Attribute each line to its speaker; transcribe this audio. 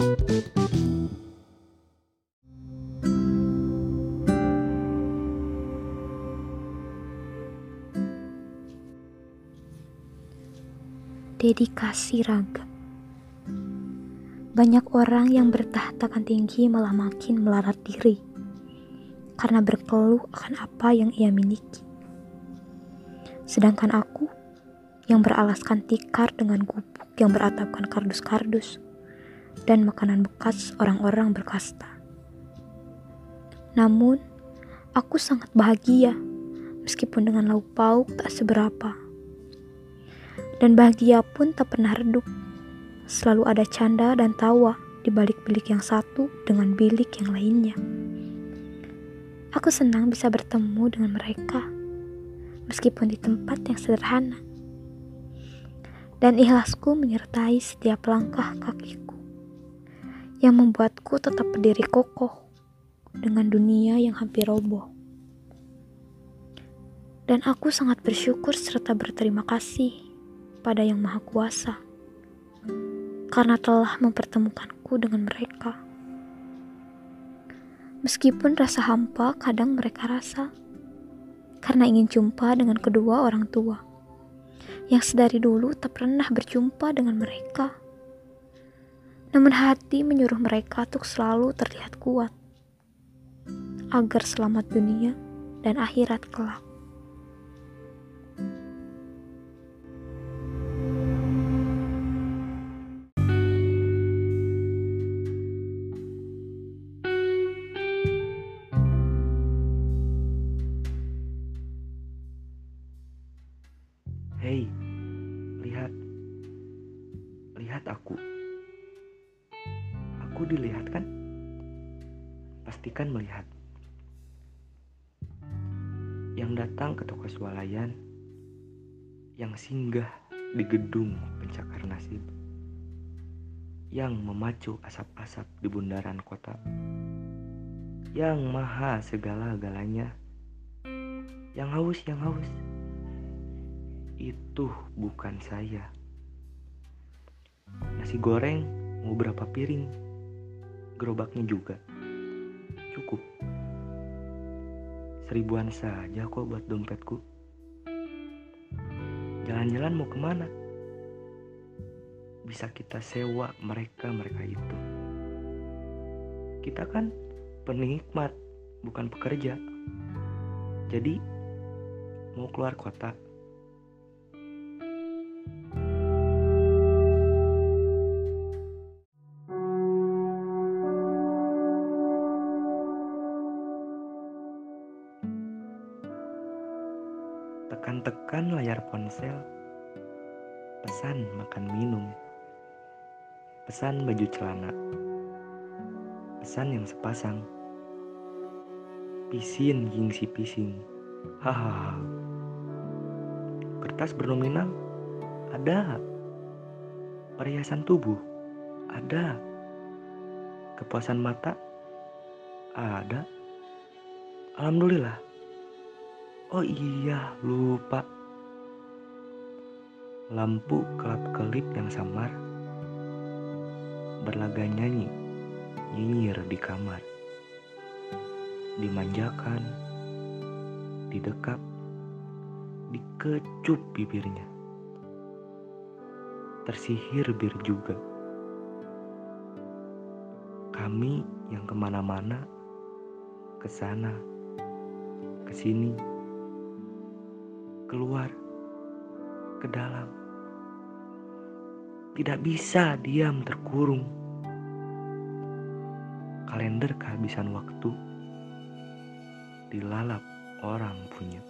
Speaker 1: Dedikasi raga. Banyak orang yang bertahtakan tinggi malah makin melarat diri karena berkeluh akan apa yang ia miliki. Sedangkan aku yang beralaskan tikar dengan gubuk yang beratapkan kardus-kardus dan makanan bekas orang-orang berkasta. Namun, aku sangat bahagia meskipun dengan lauk pauk tak seberapa dan bahagia pun tak pernah redup. Selalu ada canda dan tawa di balik bilik yang satu dengan bilik yang lainnya. Aku senang bisa bertemu dengan mereka, meskipun di tempat yang sederhana. Dan ikhlasku menyertai setiap langkah kakiku, yang membuatku tetap berdiri kokoh dengan dunia yang hampir roboh. Dan aku sangat bersyukur serta berterima kasih pada Yang Maha Kuasa karena telah mempertemukanku dengan mereka. Meskipun rasa hampa kadang mereka rasa karena ingin jumpa dengan kedua orang tua yang sedari dulu tak pernah berjumpa dengan mereka. Namun hati menyuruh mereka untuk selalu terlihat kuat agar selamat dunia dan akhirat kelak.
Speaker 2: Hei, lihat. Lihat aku. Aku dilihat kan? Pastikan melihat. Yang datang ke toko swalayan, yang singgah di gedung pencakar nasib, yang memacu asap-asap di bundaran kota, yang maha segala-galanya, yang haus, yang haus itu bukan saya. Nasi goreng mau berapa piring? Gerobaknya juga. Cukup. Seribuan saja kok buat dompetku. Jalan-jalan mau ke mana? Bisa kita sewa mereka-mereka itu. Kita kan penikmat, bukan pekerja. Jadi, mau keluar kota, Tekan-tekan layar ponsel, pesan makan minum, pesan baju celana, pesan yang sepasang, pisin gengsi pising, hahaha. Kertas bernominal? Ada, perhiasan tubuh? Ada, kepuasan mata? Ada. Alhamdulillah Oh iya, lupa. Lampu kelap-kelip yang samar berlaga nyanyi, nyinyir di kamar. Dimanjakan, didekap, dikecup bibirnya. Tersihir bir juga. Kami yang ke mana-mana, ke sana, ke keluar ke dalam. Tidak bisa diam terkurung. Kalender kehabisan waktu dilalap orang punya.